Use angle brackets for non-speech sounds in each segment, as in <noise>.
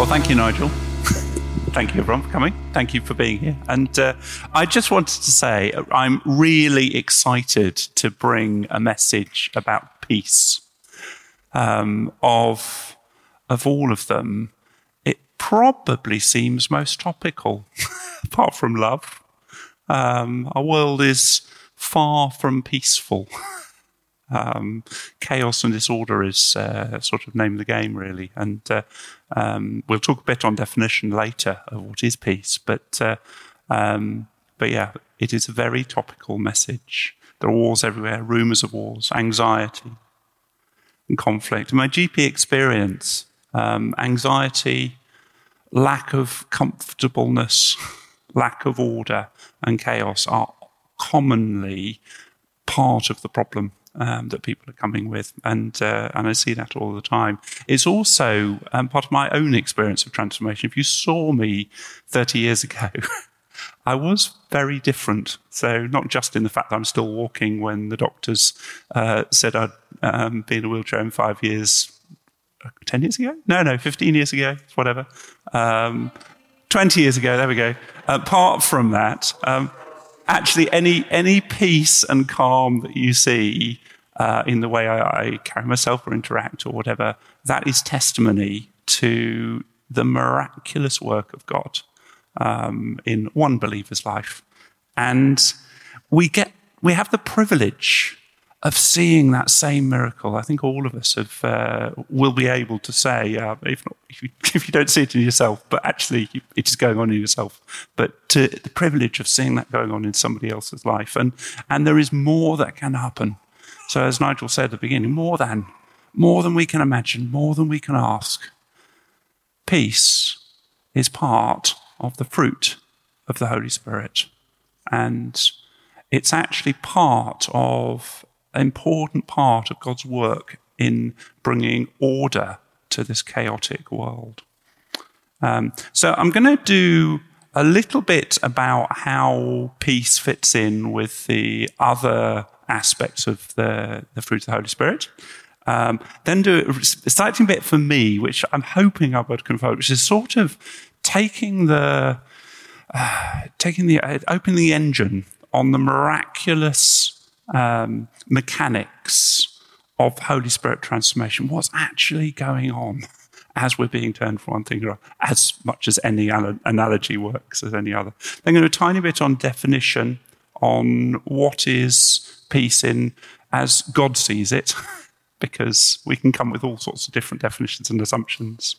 Well, thank you, Nigel. thank you, everyone, for coming. Thank you for being here. And uh, I just wanted to say I'm really excited to bring a message about peace. Um, of of all of them, it probably seems most topical, <laughs> apart from love. Um, our world is far from peaceful. <laughs> Um, chaos and disorder is uh, sort of name of the game, really. And uh, um, we'll talk a bit on definition later of what is peace. But uh, um, but yeah, it is a very topical message. There are wars everywhere, rumours of wars, anxiety, and conflict. In my GP experience, um, anxiety, lack of comfortableness, <laughs> lack of order, and chaos are commonly part of the problem um, that people are coming with, and uh, and I see that all the time. It's also um, part of my own experience of transformation. If you saw me 30 years ago, <laughs> I was very different. So not just in the fact that I'm still walking when the doctors uh, said I'd um, be in a wheelchair in five years. 10 years ago? No, no, 15 years ago, whatever. Um, 20 years ago, there we go. Apart from that, um, actually any any peace and calm that you see uh, in the way I, I, carry myself or interact or whatever, that is testimony to the miraculous work of God um, in one believer's life, and we get we have the privilege of seeing that same miracle. I think all of us have, uh, will be able to say, uh, if, not, if, you, <laughs> if, you, don't see it in yourself, but actually it is going on in yourself, but to, the privilege of seeing that going on in somebody else's life. And, and there is more that can happen. So, as Nigel said at the beginning, more than, more than we can imagine, more than we can ask. Peace is part of the fruit of the Holy Spirit. And it's actually part of important part of God's work in bringing order to this chaotic world. Um, so I'm going to do a little bit about how peace fits in with the other aspects of the, the fruit of the Holy Spirit. Um, then do a exciting bit for me, which I'm hoping I'll be able which is sort of taking the uh, taking the uh, opening the engine on the miraculous um, mechanics of Holy Spirit transformation, what's actually going on <laughs> as we're being turned from one thing to another, as much as any analogy works as any other. Then going to a tiny bit on definition, on what is peace in as God sees it, <laughs> because we can come with all sorts of different definitions and assumptions.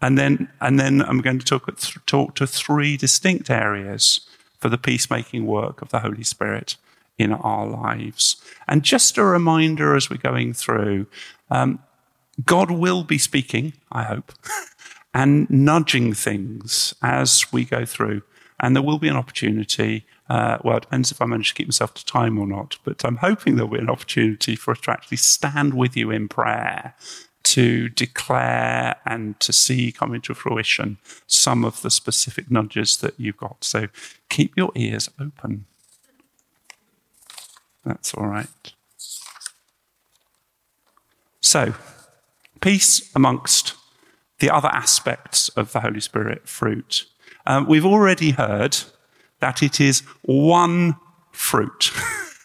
And then, and then I'm going to talk, talk to three distinct areas for the peacemaking work of the Holy Spirit in our lives. And just a reminder as we're going through, um, God will be speaking, I hope, <laughs> and nudging things as we go through. And there will be an opportunity. Uh, well, it depends if I manage to keep myself to time or not, but I'm hoping there'll be an opportunity for us to actually stand with you in prayer to declare and to see come into fruition some of the specific nudges that you've got. So keep your ears open. That's all right. So, peace amongst the other aspects of the Holy Spirit fruit. Um, we've already heard that it is one fruit,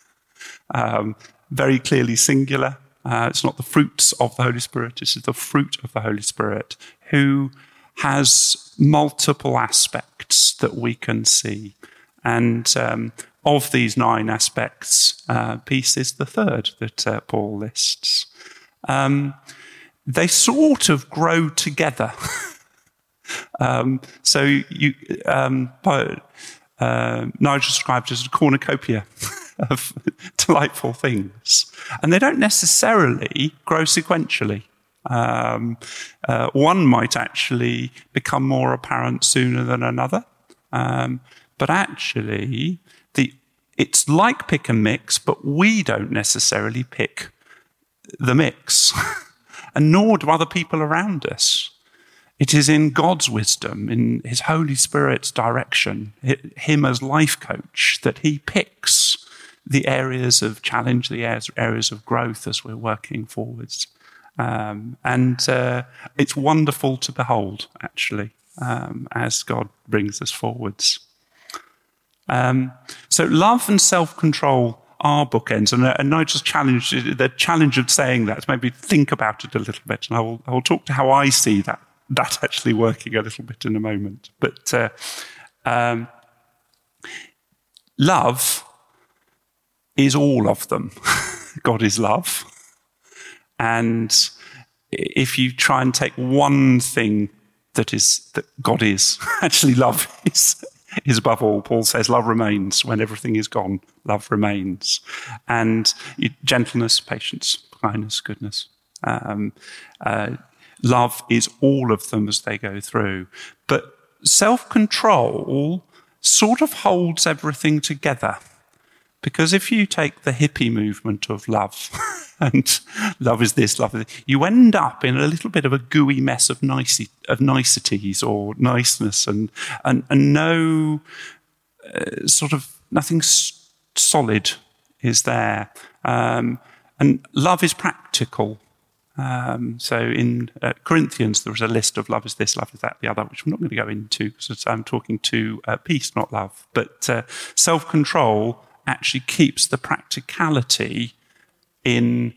<laughs> um, very clearly singular. Uh, it's not the fruits of the Holy Spirit, it is the fruit of the Holy Spirit, who has multiple aspects that we can see. And um, of these nine aspects, uh, peace is the third that uh, Paul lists. Um, they sort of grow together. <laughs> um, so you, um, uh, Nigel described as a cornucopia <laughs> of delightful things, and they don't necessarily grow sequentially. Um, uh, one might actually become more apparent sooner than another, um, but actually, it's like pick and mix, but we don't necessarily pick the mix, <laughs> and nor do other people around us. It is in God's wisdom, in His Holy Spirit's direction, Him as life coach, that He picks the areas of challenge, the areas of growth as we're working forwards. Um, and uh, it's wonderful to behold, actually, um, as God brings us forwards. Um, so, love and self control are bookends. And, uh, and Nigel's challenge, the challenge of saying that, maybe think about it a little bit. And I will, I will talk to how I see that, that actually working a little bit in a moment. But uh, um, love is all of them. <laughs> God is love. And if you try and take one thing that is that God is, <laughs> actually love is <laughs> is above all. Paul says love remains when everything is gone. Love remains, and gentleness, patience, kindness, goodness. Um, uh, love is all of them as they go through, but self-control sort of holds everything together. Because if you take the hippie movement of love, <laughs> and love is this, love is this, you end up in a little bit of a gooey mess of, nicety, of niceties or niceness and, and, and no uh, sort of nothing s- solid is there. Um, and love is practical. Um, so in uh, Corinthians, there was a list of love is this, love is that, the other, which I'm not going to go into because I'm talking to uh, peace, not love. But uh, self control actually keeps the practicality in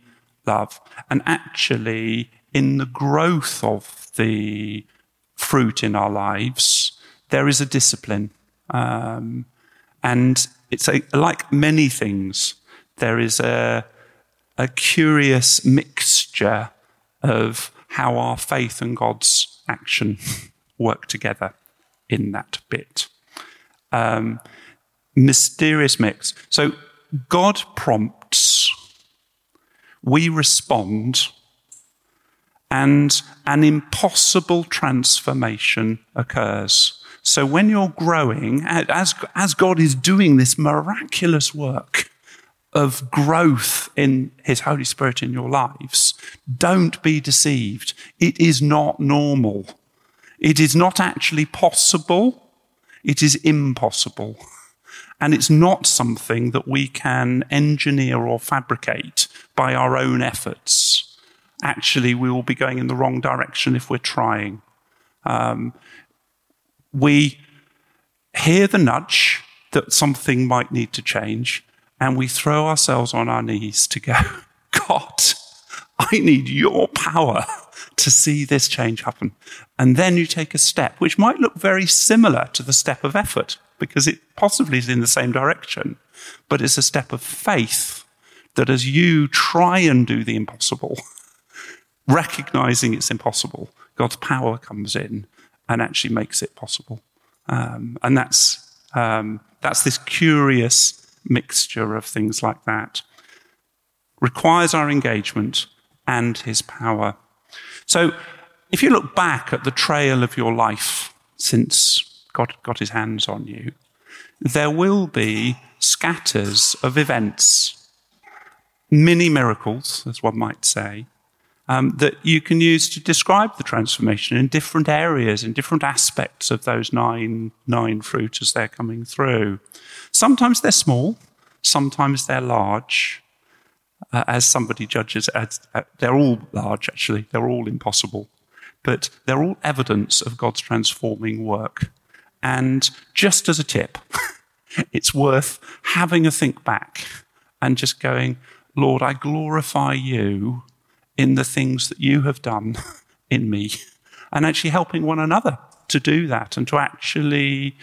love and actually in the growth of the fruit in our lives there is a discipline. Um, and it's a, like many things there is a, a curious mixture of how our faith and god's action <laughs> work together in that bit. Um, mysterious mix. So God prompts, we respond, and an impossible transformation occurs. So when you're growing, as, as God is doing this miraculous work of growth in His Holy Spirit in your lives, don't be deceived. It is not normal. It is not actually possible. It is impossible. <laughs> And it's not something that we can engineer or fabricate by our own efforts. Actually, we will be going in the wrong direction if we're trying. Um, we hear the nudge that something might need to change, and we throw ourselves on our knees to go, <laughs> God, I need your power to see this change happen. And then you take a step, which might look very similar to the step of effort because it possibly is in the same direction, but it's a step of faith that as you try and do the impossible, <laughs> recognizing it's impossible, God's power comes in and actually makes it possible. Um, and that's, um, that's this curious mixture of things like that. Requires our engagement and his power. So if you look back at the trail of your life since God got his hands on you, there will be scatters of events, mini miracles, as one might say, um, that you can use to describe the transformation in different areas, in different aspects of those nine, nine fruit as they're coming through. Sometimes they're small, sometimes they're large. Uh, as somebody judges, as, uh, they're all large, actually, they're all impossible. But they're all evidence of God's transforming work. And just as a tip, <laughs> it's worth having a think back and just going, Lord, I glorify you in the things that you have done <laughs> in me, and actually helping one another to do that and to actually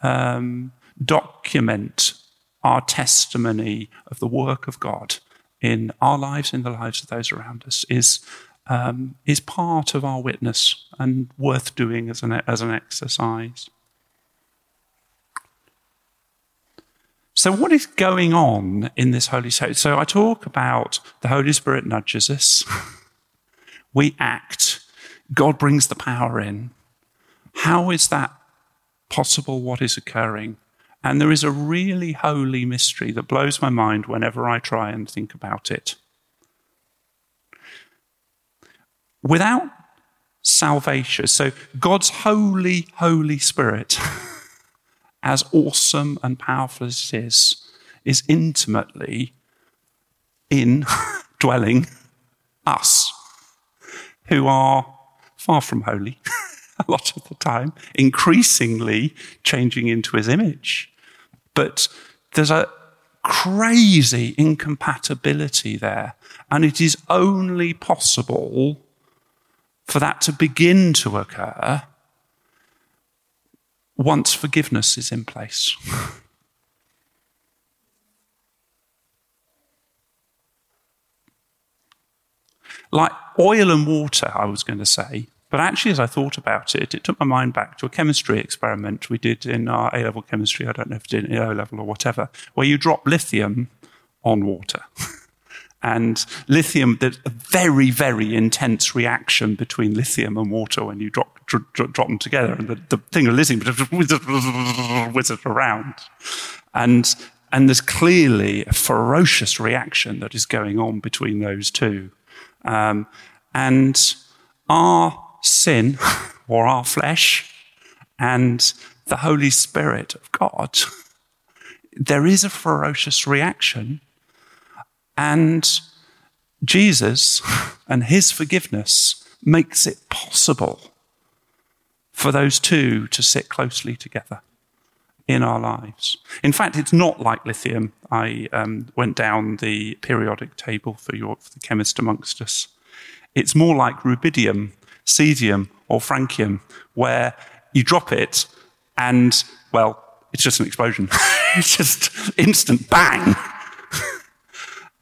um, document our testimony of the work of God in our lives, in the lives of those around us, is um, is part of our witness and worth doing as an as an exercise. So, what is going on in this Holy Spirit? So, I talk about the Holy Spirit nudges us. <laughs> we act. God brings the power in. How is that possible? What is occurring? And there is a really holy mystery that blows my mind whenever I try and think about it. Without salvation, so God's holy, Holy Spirit. <laughs> as awesome and powerful as it is, is intimately in <laughs> dwelling us. who are far from holy <laughs> a lot of the time, increasingly changing into his image. But there's a crazy incompatibility there. And it is only possible for that to begin to occur once forgiveness is in place. like oil and water, I was going to say. But actually, as I thought about it, it took my mind back to a chemistry experiment we did in our A level chemistry. I don't know if it did in O level or whatever, where you drop lithium on water. <laughs> and lithium, there's a very, very intense reaction between lithium and water when you drop, drop, them together. And the, the thing of lithium whizzes around. And, and there's clearly a ferocious reaction that is going on between those two. Um, and our sin <laughs> or our flesh and the Holy Spirit of God, <laughs> there is a ferocious reaction. And Jesus and his forgiveness makes it possible for those two to sit closely together in our lives. In fact, it's not like lithium. I um, went down the periodic table for, your, for the chemist amongst us. It's more like rubidium, cesium, or francium, where you drop it and, well, it's just an explosion. <laughs> it's just instant bang.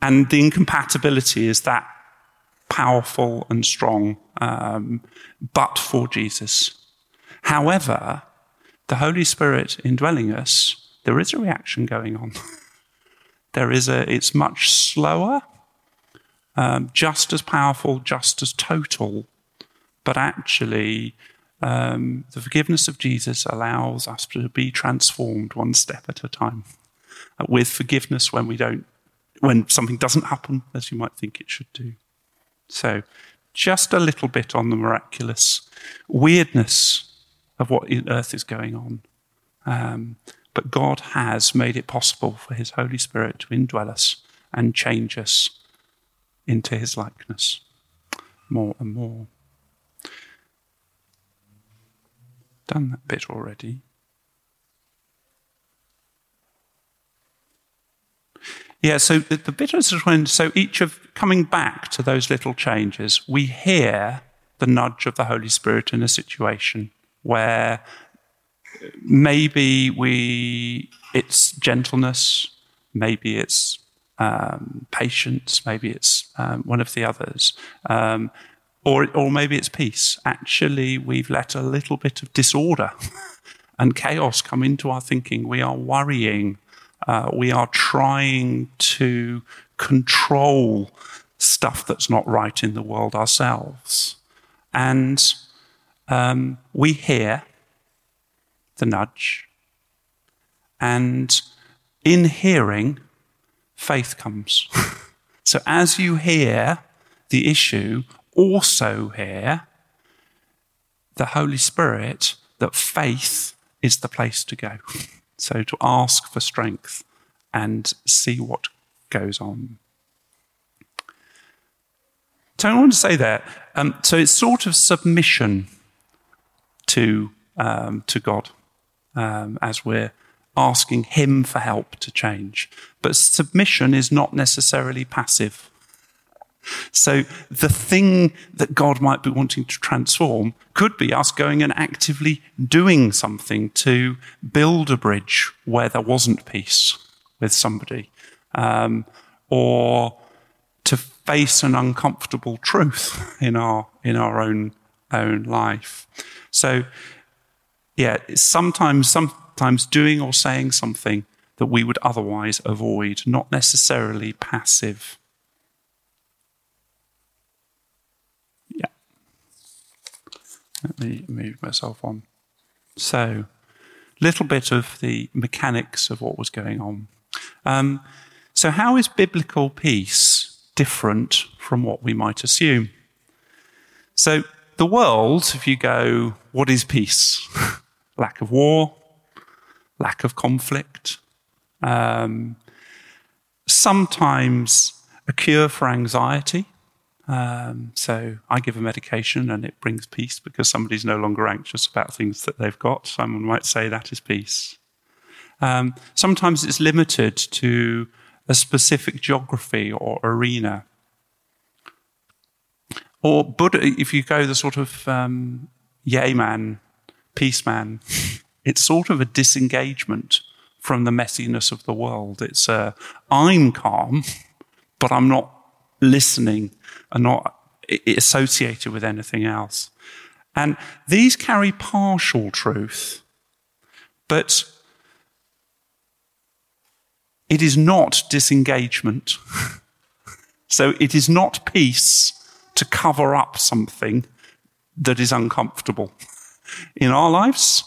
And the incompatibility is that powerful and strong, um, but for Jesus. However, the Holy Spirit indwelling us, there is a reaction going on. <laughs> there is a, it's much slower, um, just as powerful, just as total, but actually, um, the forgiveness of Jesus allows us to be transformed one step at a time. Uh, with forgiveness when we don't, when something doesn't happen as you might think it should do. So, just a little bit on the miraculous weirdness of what earth is going on. Um, but God has made it possible for His Holy Spirit to indwell us and change us into his likeness more and more. Done that bit already. Yeah, so the, the bit is when, so each of coming back to those little changes, we hear the nudge of the Holy Spirit in a situation where maybe we, it's gentleness, maybe it's um, patience, maybe it's um, one of the others, um, or, or maybe it's peace. Actually, we've let a little bit of disorder <laughs> and chaos come into our thinking. We are worrying. Uh, we are trying to control stuff that's not right in the world ourselves. And um, we hear the nudge. And in hearing, faith comes. <laughs> so as you hear the issue, also hear the Holy Spirit that faith is the place to go. <laughs> So to ask for strength and see what goes on. So I want to say that. Um, so it's sort of submission to um, to God um, as we're asking Him for help to change. But submission is not necessarily passive. So the thing that God might be wanting to transform could be us going and actively doing something to build a bridge where there wasn't peace with somebody, um, or to face an uncomfortable truth <laughs> in our in our own own life. So, yeah, sometimes sometimes doing or saying something that we would otherwise avoid, not necessarily passive. Let me move myself on. So, little bit of the mechanics of what was going on. Um, so, how is biblical peace different from what we might assume? So, the world, if you go, what is peace? <laughs> Lack of war, lack of conflict, um, sometimes a cure for anxiety. Um, so I give a medication and it brings peace because somebody's no longer anxious about things that they've got. Someone might say that is peace. Um, sometimes it's limited to a specific geography or arena. Or Buddha, if you go the sort of um, yay man, peace man, <laughs> it's sort of a disengagement from the messiness of the world. It's a, I'm calm, but I'm not listening and not associated with anything else. And these carry partial truth, but it is not disengagement. <laughs> so it is not peace to cover up something that is uncomfortable <laughs> in our lives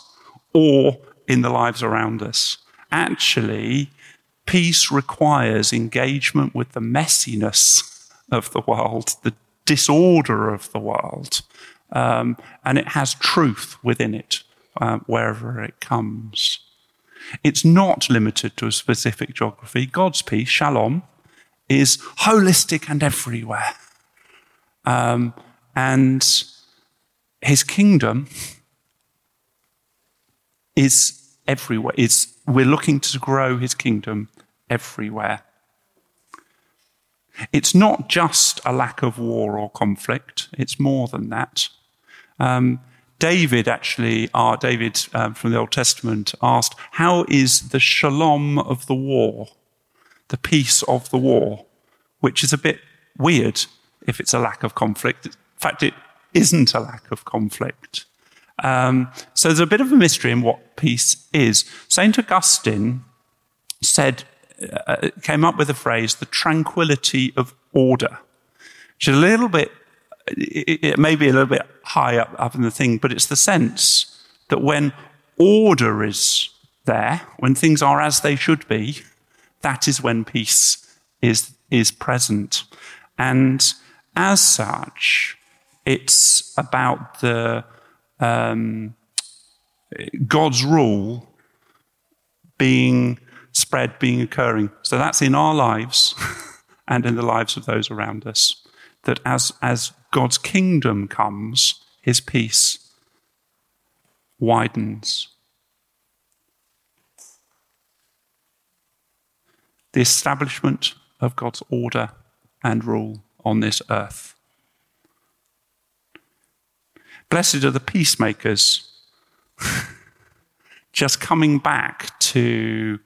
or in the lives around us. Actually, peace requires engagement with the messiness of the world, the disorder of the world, um, and it has truth within it uh, wherever it comes. It's not limited to a specific geography. God's peace, shalom, is holistic and everywhere. Um, and his kingdom is everywhere. Is we're looking to grow his kingdom everywhere. It's not just a lack of war or conflict, it's more than that. Um, David actually, uh, David um, from the Old Testament asked, How is the shalom of the war, the peace of the war? Which is a bit weird if it's a lack of conflict. In fact, it isn't a lack of conflict. Um, so there's a bit of a mystery in what peace is. St. Augustine said, uh, came up with a phrase, the tranquility of order, which is a little bit, it, it may be a little bit high up, up in the thing, but it's the sense that when order is there, when things are as they should be, that is when peace is, is present. And as such, it's about the um, God's rule being spread, being occurring. So that's in our lives <laughs> and in the lives of those around us. That as, as God's kingdom comes, his peace widens. The establishment of God's order and rule on this earth. Blessed are the peacemakers. <laughs> Just coming back to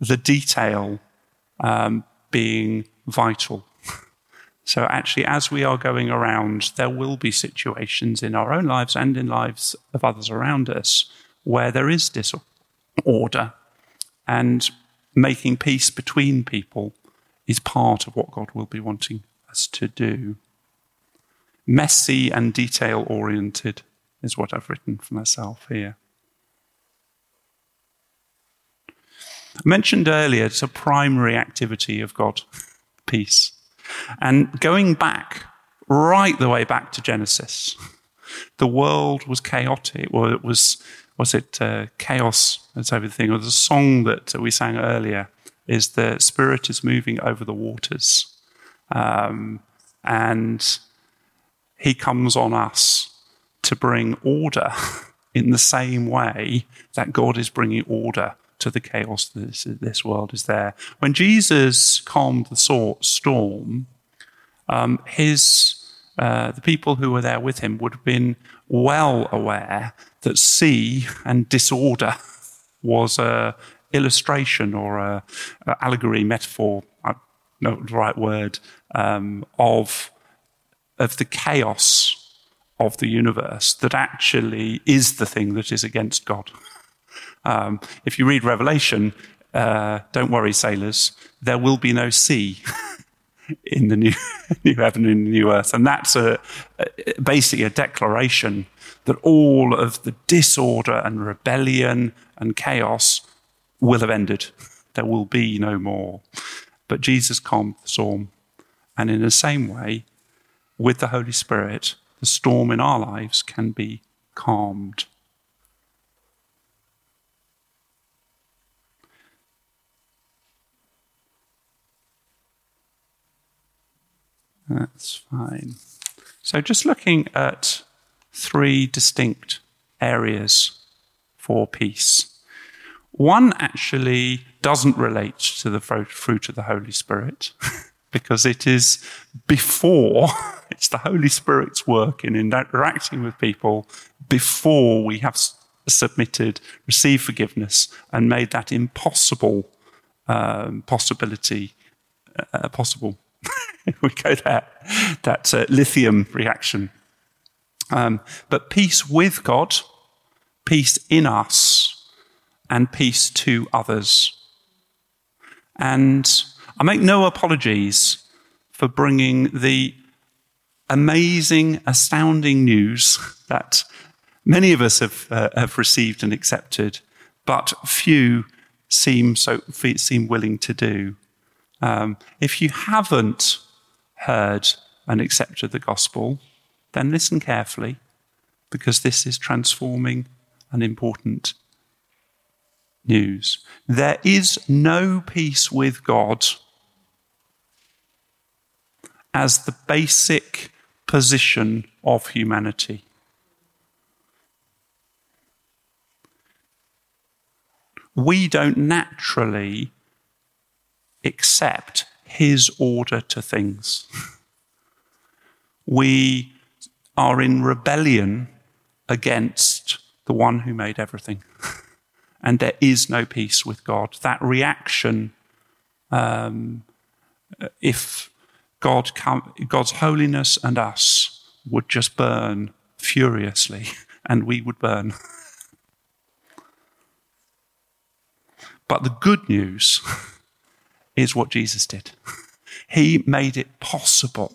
the detail um, being vital. <laughs> So, actually, as we are going around, there will be situations in our own lives and in lives of others around us where there is disorder. And making peace between people is part of what God will be wanting us to do. Messy and detail oriented is what I've written for myself here. I mentioned earlier it's a primary activity of God, peace. And going back, right the way back to Genesis, the world was chaotic. Well, it was, was it uh, chaos that's everything? Or the song that we sang earlier is the Spirit is moving over the waters. Um, and he comes on us to bring order <laughs> in the same way that God is bringing order to the chaos that this, this world is there. When Jesus calmed the storm, um, his uh, the people who were there with him would have been well aware that sea and disorder <laughs> was a illustration or a, allegory, metaphor, know the right word, um, of of the chaos of the universe that actually is the thing that is against God. <laughs> Um, if you read Revelation, uh, don't worry, sailors, there will be no sea <laughs> in the new, <laughs> new heaven and the new earth. And that's a, a, basically a declaration that all of the disorder and rebellion and chaos will have ended. There will be no more. But Jesus calmed the storm. And in the same way, with the Holy Spirit, the storm in our lives can be calmed. That's fine. So, just looking at three distinct areas for peace. One actually doesn't relate to the fruit of the Holy Spirit <laughs> because it is before, <laughs> it's the Holy Spirit's work in interacting with people before we have submitted, received forgiveness, and made that impossible um, possibility uh, possible. <laughs> we go there, that uh, lithium reaction. Um, but peace with God, peace in us, and peace to others. And I make no apologies for bringing the amazing, astounding news <laughs> that many of us have, uh, have received and accepted, but few seem so seem willing to do. Um, if you haven't heard and accepted the gospel, then listen carefully because this is transforming and important news. There is no peace with God as the basic position of humanity. We don't naturally accept his order to things. we are in rebellion against the one who made everything. and there is no peace with God. That reaction, um, if God come, God's holiness and us would just burn furiously, <laughs> and we would burn. <laughs> but the good news is what Jesus did. He made it possible.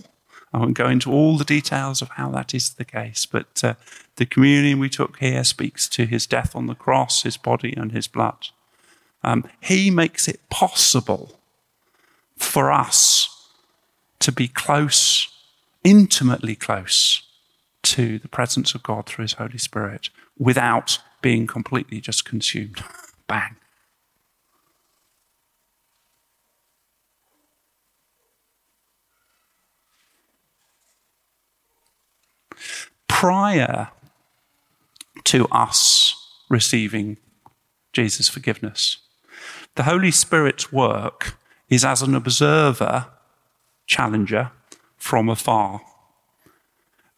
I won't go into all the details of how that is the case, but uh, the communion we took here speaks to his death on the cross, his body, and his blood. Um, he makes it possible for us to be close, intimately close to the presence of God through his Holy Spirit without being completely just consumed. <laughs> Bang. Prior to us receiving Jesus' forgiveness. The Holy Spirit's work is as an observer, challenger, from afar.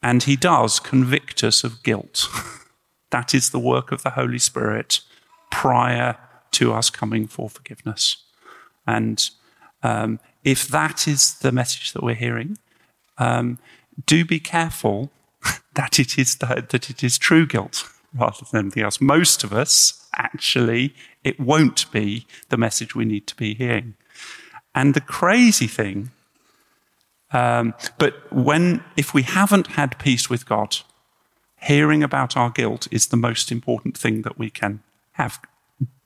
And he does convict us of guilt. <laughs> that is the work of the Holy Spirit prior to us coming for forgiveness. And um, if that is the message that we're hearing, um, do be careful that it is the, that it is true guilt rather than anything else. Most of us, actually, it won't be the message we need to be hearing. And the crazy thing, um, but when if we haven't had peace with God, hearing about our guilt is the most important thing that we can have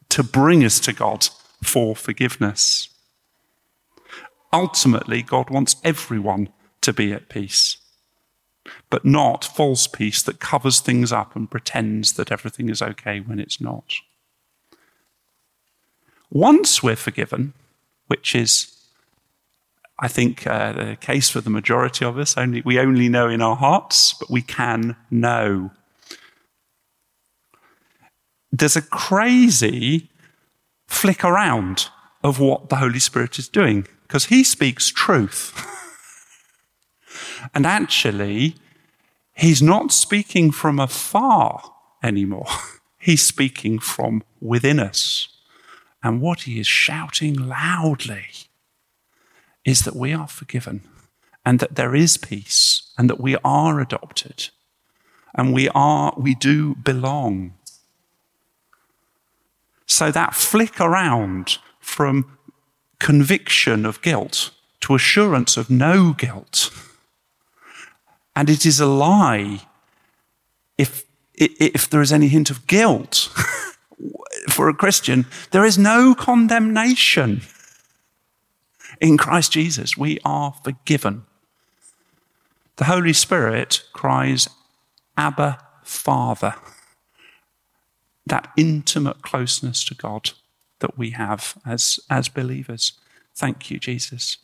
to bring us to God for forgiveness. Ultimately, God wants everyone to be at peace but not false peace that covers things up and pretends that everything is okay when it's not. Once we're forgiven, which is, I think, uh, the case for the majority of us, only, we only know in our hearts, but we can know. There's a crazy flick around of what the Holy Spirit is doing because he speaks truth. <laughs> And actually, he's not speaking from afar anymore. <laughs> He's speaking from within us. And what he is shouting loudly is that we are forgiven and that there is peace and that we are adopted and we are, we do belong. So that flick around from conviction of guilt to assurance of no guilt and it is a lie if, if there is any hint of guilt <laughs> for a Christian. There is no condemnation in Christ Jesus. We are forgiven. The Holy Spirit cries, Abba, Father. That intimate closeness to God that we have as, as believers. Thank you, Jesus.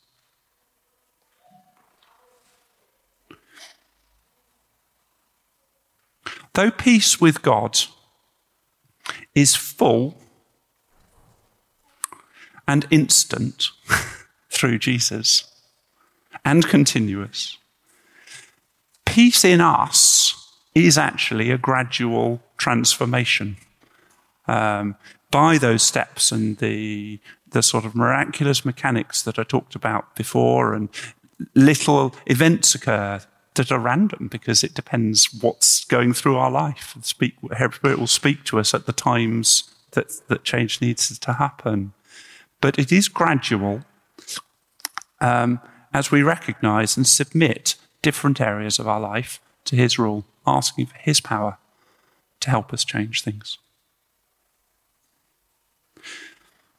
Though peace with God is full and instant <laughs> through Jesus and continuous, peace in us is actually a gradual transformation um, by those steps and the the sort of miraculous mechanics that I talked about before, and little events occur that are random because it depends what's going through our life. Speak, Spirit will speak to us at the times that, that change needs to happen. But it is gradual um, as we recognize and submit different areas of our life to His rule, asking for His power to help us change things.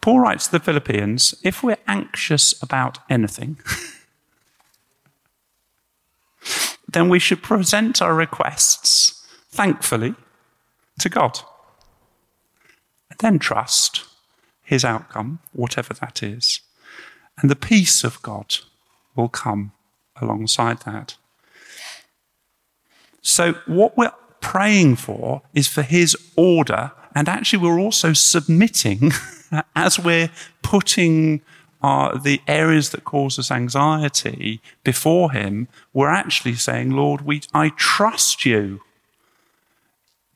Paul writes to the Philippians if we're anxious about anything, <laughs> then we should present our requests thankfully to God. And then trust his outcome, whatever that is. And the peace of God will come alongside that. So, what we're praying for is for his order, and actually, we're also submitting <laughs> as we're putting uh, the areas that cause us anxiety before Him, we're actually saying, Lord, we, I trust you.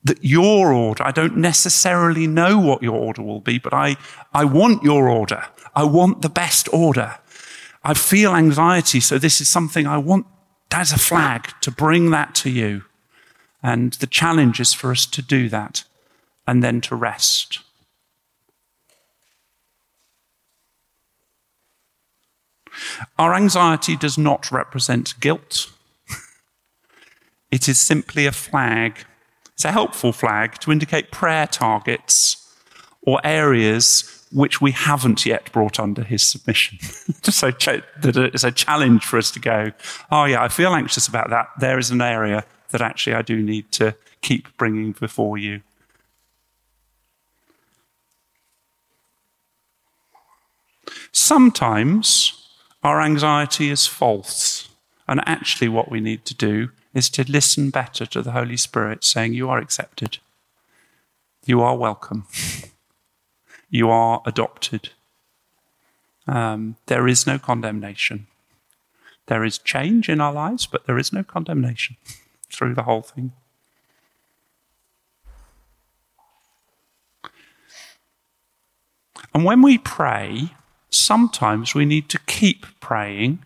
That your order, I don't necessarily know what your order will be, but I, I want your order. I want the best order. I feel anxiety, so this is something I want as a flag to bring that to you. And the challenge is for us to do that and then to rest. Our anxiety does not represent guilt. it is simply a flag. It's a helpful flag to indicate prayer targets or areas which we haven't yet brought under his submission. <laughs> so that it's a challenge for us to go, oh yeah, I feel anxious about that. There is an area that actually I do need to keep bringing before you. Sometimes our anxiety is false. And actually, what we need to do is to listen better to the Holy Spirit saying, You are accepted. You are welcome. You are adopted. Um, there is no condemnation. There is change in our lives, but there is no condemnation through the whole thing. And when we pray, sometimes we need to keep praying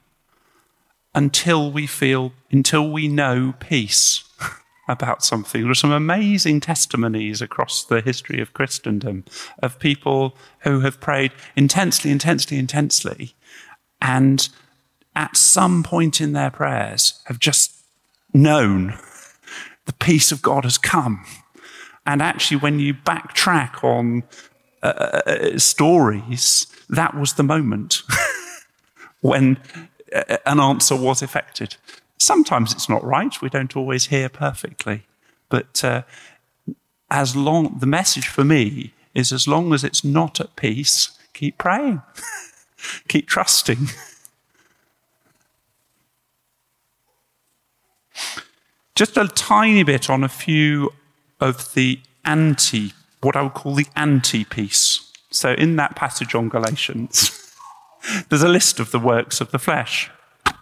until we feel, until we know peace <laughs> about something. There are some amazing testimonies across the history of Christendom of people who have prayed intensely, intensely, intensely, and at some point in their prayers have just known <laughs> the peace of God has come. And actually, when you backtrack on uh, uh, uh stories, that was the moment <laughs> when uh, an answer was effected. Sometimes it's not right. We don't always hear perfectly. But uh, as long, the message for me is as long as it's not at peace, keep praying, <laughs> keep trusting. Just a tiny bit on a few of the anti, what I would call the anti peace. So, in that passage on Galatians, <laughs> there's a list of the works of the flesh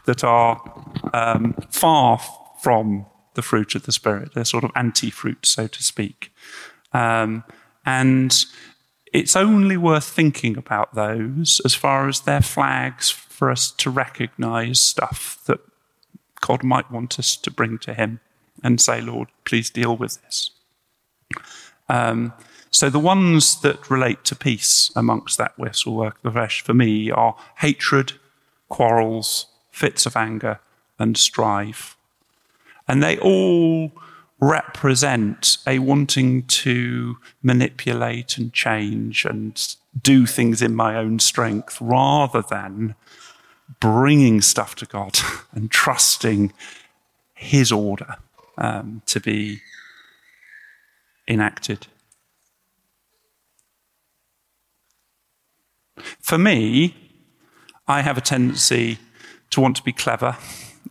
that are um, far from the fruit of the Spirit. They're sort of anti fruit, so to speak. Um, and it's only worth thinking about those as far as they're flags for us to recognize stuff that God might want us to bring to Him and say, Lord, please deal with this. Um, so the ones that relate to peace amongst that whistle work the flesh for me are hatred, quarrels, fits of anger, and strife. And they all represent a wanting to manipulate and change and do things in my own strength rather than bringing stuff to God <laughs> and trusting His order um, to be enacted. For me, I have a tendency to want to be clever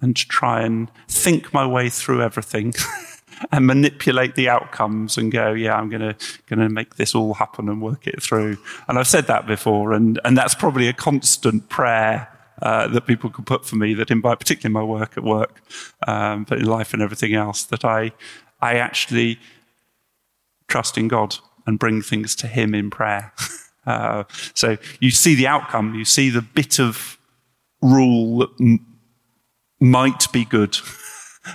and to try and think my way through everything <laughs> and manipulate the outcomes and go, yeah, I'm going to going to make this all happen and work it through. And I've said that before, and and that's probably a constant prayer. Uh, that people can put for me that in my, particularly my work at work, um, but in life and everything else, that I, I actually trust in God and bring things to Him in prayer. <laughs> uh, so you see the outcome, you see the bit of rule that m- might be good. <laughs>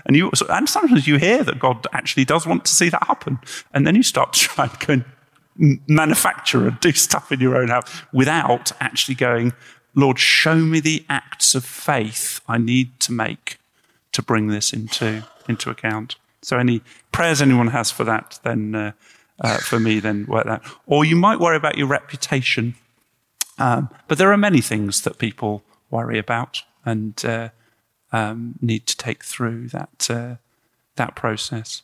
And you and sometimes you hear that God actually does want to see that happen, and then you start to try and go and manufacture and do <laughs> stuff in your own house without actually going, Lord, show me the acts of faith I need to make to bring this into into account. So, any prayers anyone has for that, then uh, uh, for me, then work that. Or you might worry about your reputation, um, but there are many things that people worry about and uh, um, need to take through that uh, that process.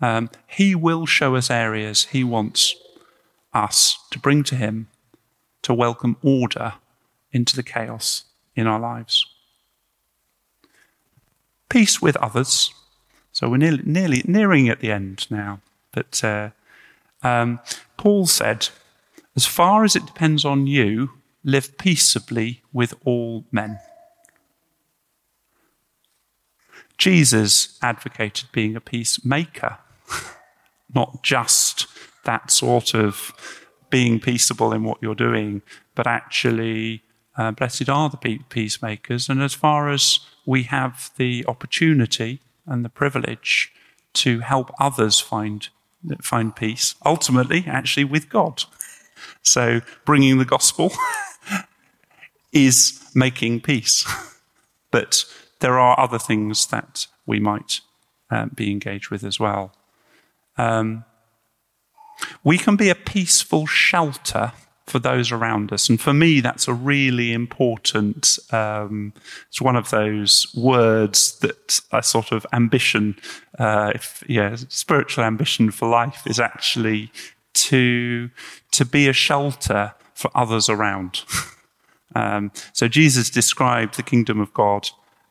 Um, he will show us areas he wants us to bring to him to welcome order into the chaos in our lives. Peace with others. So we're nearly, nearly nearing at the end now. But uh, um, Paul said, as far as it depends on you, live peaceably with all men. Jesus advocated being a peacemaker, <laughs> not just that sort of being peaceable in what you're doing, but actually, uh, blessed are the peacemakers. And as far as we have the opportunity and the privilege to help others find find peace, ultimately, actually, with God. So, bringing the gospel <laughs> is making peace. <laughs> But there are other things that we might um, be engaged with as well. Um, we can be a peaceful shelter for those around us. And for me, that's a really important, um, it's one of those words that a sort of ambition, uh, if, yeah, spiritual ambition for life is actually to, to be a shelter for others around. <laughs> um, so Jesus described the kingdom of God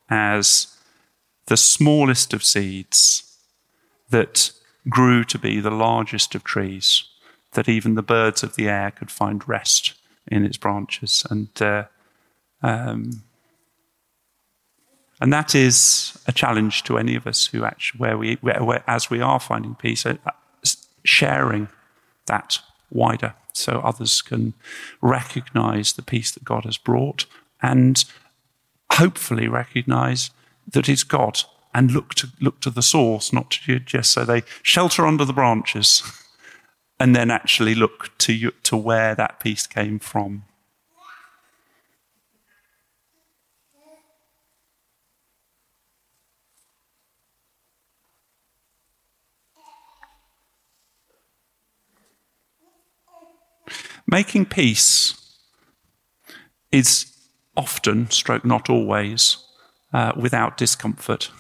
as the smallest of seeds that grew to be the largest of trees, that even the birds of the air could find rest in its branches. And, uh, um, and that is a challenge to any of us who actually, where we, where, where, as we are finding peace, uh, sharing that wider so others can recognize the peace that God has brought and hopefully recognize that it's God and look to, look to the source, not to just so they shelter under the branches <laughs> and then actually look to, to where that peace came from. Making peace is often, stroke not always, uh, without discomfort.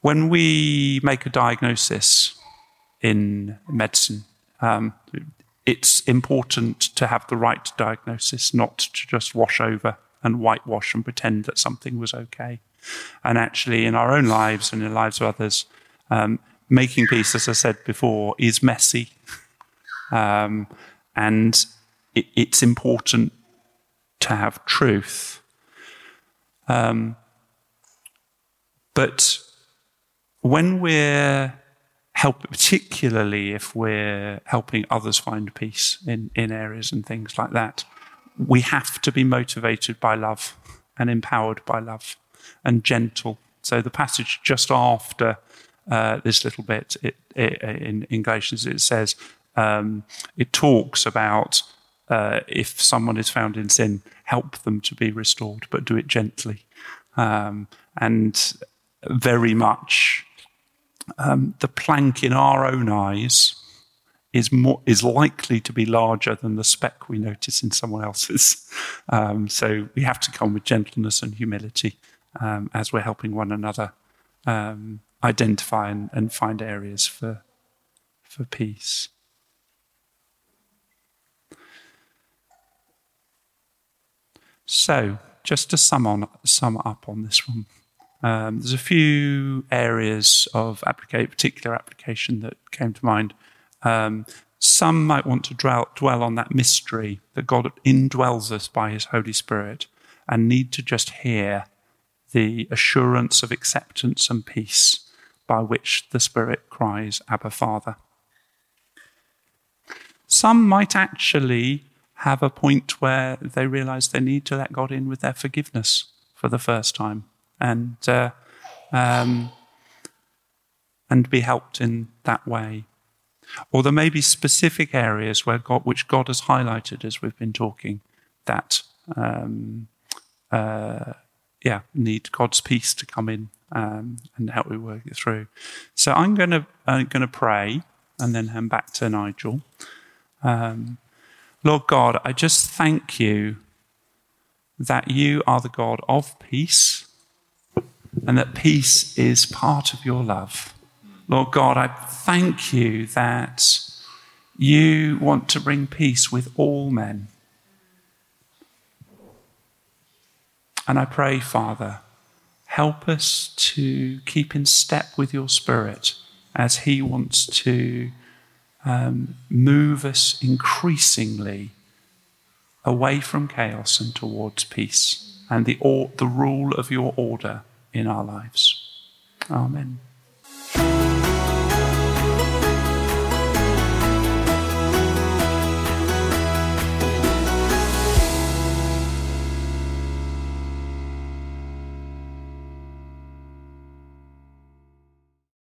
When we make a diagnosis in medicine, um, it's important to have the right diagnosis, not to just wash over and whitewash and pretend that something was okay. And actually, in our own lives and in the lives of others, um, making peace, as I said before, is messy. Um, and it, it's important to have truth. Um, but when we're help, particularly if we're helping others find peace in, in areas and things like that, we have to be motivated by love and empowered by love and gentle. So the passage just after uh, this little bit it, it, in, in Galatians, it says, um, it talks about uh, if someone is found in sin, help them to be restored, but do it gently. Um, and very much um, the plank in our own eyes is more is likely to be larger than the speck we notice in someone else's. <laughs> Um, so we have to come with gentleness and humility um, as we're helping one another um, identify and, and find areas for for peace. So, just to sum, on, sum up on this one, Um, there's a few areas of particular application that came to mind. Um, some might want to dwell on that mystery that God indwells us by His Holy Spirit and need to just hear the assurance of acceptance and peace by which the Spirit cries, Abba, Father. Some might actually have a point where they realize they need to let God in with their forgiveness for the first time and uh, um, and be helped in that way. Or there may be specific areas where God, which God has highlighted as we've been talking, that um, uh, yeah need God's peace to come in um, and help we work it through. So I'm going to going to pray and then hand back to Nigel. Um, Lord God, I just thank you that you are the God of peace and that peace is part of your love. Lord God, I thank you that you want to bring peace with all men. And I pray, Father, help us to keep in step with your Spirit as He wants to um, move us increasingly away from chaos and towards peace and the, or, the rule of your order in our lives. Amen.